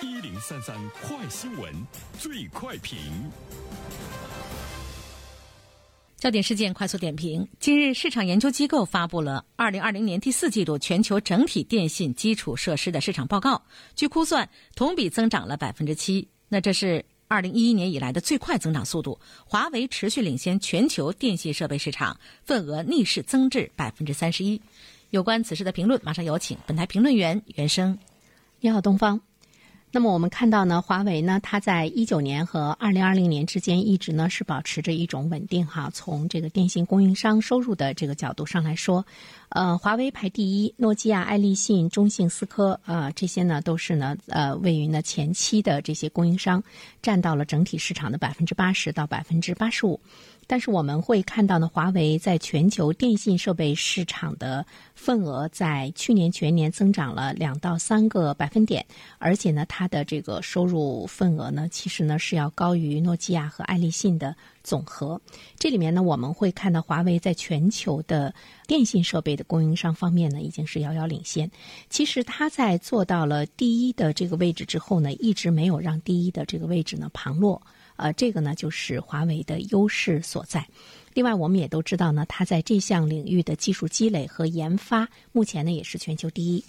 一零三三快新闻，最快评。焦点事件快速点评：近日，市场研究机构发布了二零二零年第四季度全球整体电信基础设施的市场报告。据估算，同比增长了百分之七。那这是二零一一年以来的最快增长速度。华为持续领先全球电信设备市场，份额逆势增至百分之三十一。有关此事的评论，马上有请本台评论员袁生。你好，东方。那么我们看到呢，华为呢，它在一九年和二零二零年之间一直呢是保持着一种稳定哈。从这个电信供应商收入的这个角度上来说，呃，华为排第一，诺基亚、爱立信、中信、思科啊，这些呢都是呢呃位于呢前期的这些供应商，占到了整体市场的百分之八十到百分之八十五。但是我们会看到呢，华为在全球电信设备市场的份额在去年全年增长了两到三个百分点，而且呢，它它的这个收入份额呢，其实呢是要高于诺基亚和爱立信的总和。这里面呢，我们会看到华为在全球的电信设备的供应商方面呢，已经是遥遥领先。其实它在做到了第一的这个位置之后呢，一直没有让第一的这个位置呢旁落。呃，这个呢就是华为的优势所在。另外，我们也都知道呢，它在这项领域的技术积累和研发，目前呢也是全球第一。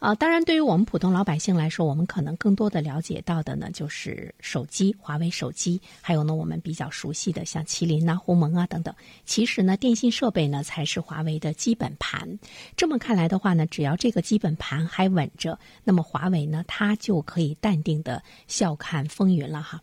啊，当然，对于我们普通老百姓来说，我们可能更多的了解到的呢，就是手机，华为手机，还有呢我们比较熟悉的像麒麟呐、鸿蒙啊等等。其实呢，电信设备呢才是华为的基本盘。这么看来的话呢，只要这个基本盘还稳着，那么华为呢，它就可以淡定的笑看风云了哈。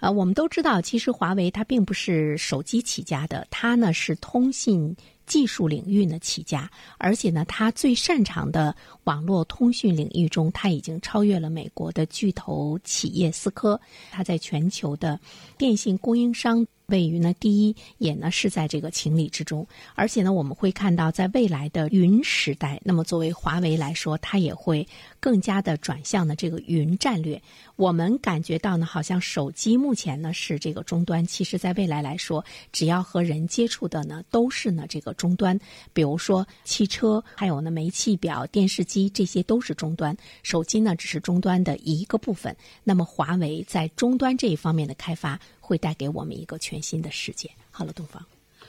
啊，我们都知道，其实华为它并不是手机起家的，它呢是通信技术领域呢起家，而且呢，它最擅长的网络通讯领域中，它已经超越了美国的巨头企业思科，它在全球的电信供应商。位于呢第一，也呢是在这个情理之中，而且呢我们会看到，在未来的云时代，那么作为华为来说，它也会更加的转向呢这个云战略。我们感觉到呢，好像手机目前呢是这个终端，其实在未来来说，只要和人接触的呢都是呢这个终端。比如说汽车，还有呢煤气表、电视机，这些都是终端。手机呢只是终端的一个部分。那么华为在终端这一方面的开发。会带给我们一个全新的世界。好了，东方，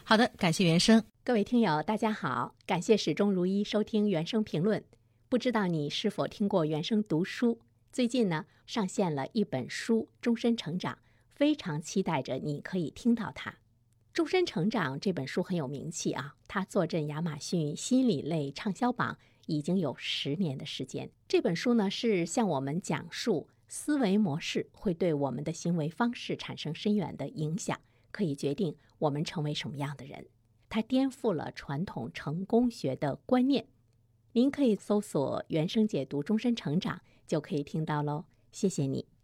好的，感谢原生。各位听友，大家好，感谢始终如一收听原生评论。不知道你是否听过原生读书？最近呢，上线了一本书《终身成长》，非常期待着你可以听到它。《终身成长》这本书很有名气啊，它坐镇亚马逊心理类畅销榜已经有十年的时间。这本书呢，是向我们讲述。思维模式会对我们的行为方式产生深远的影响，可以决定我们成为什么样的人。它颠覆了传统成功学的观念。您可以搜索“原生解读终身成长”，就可以听到喽。谢谢你。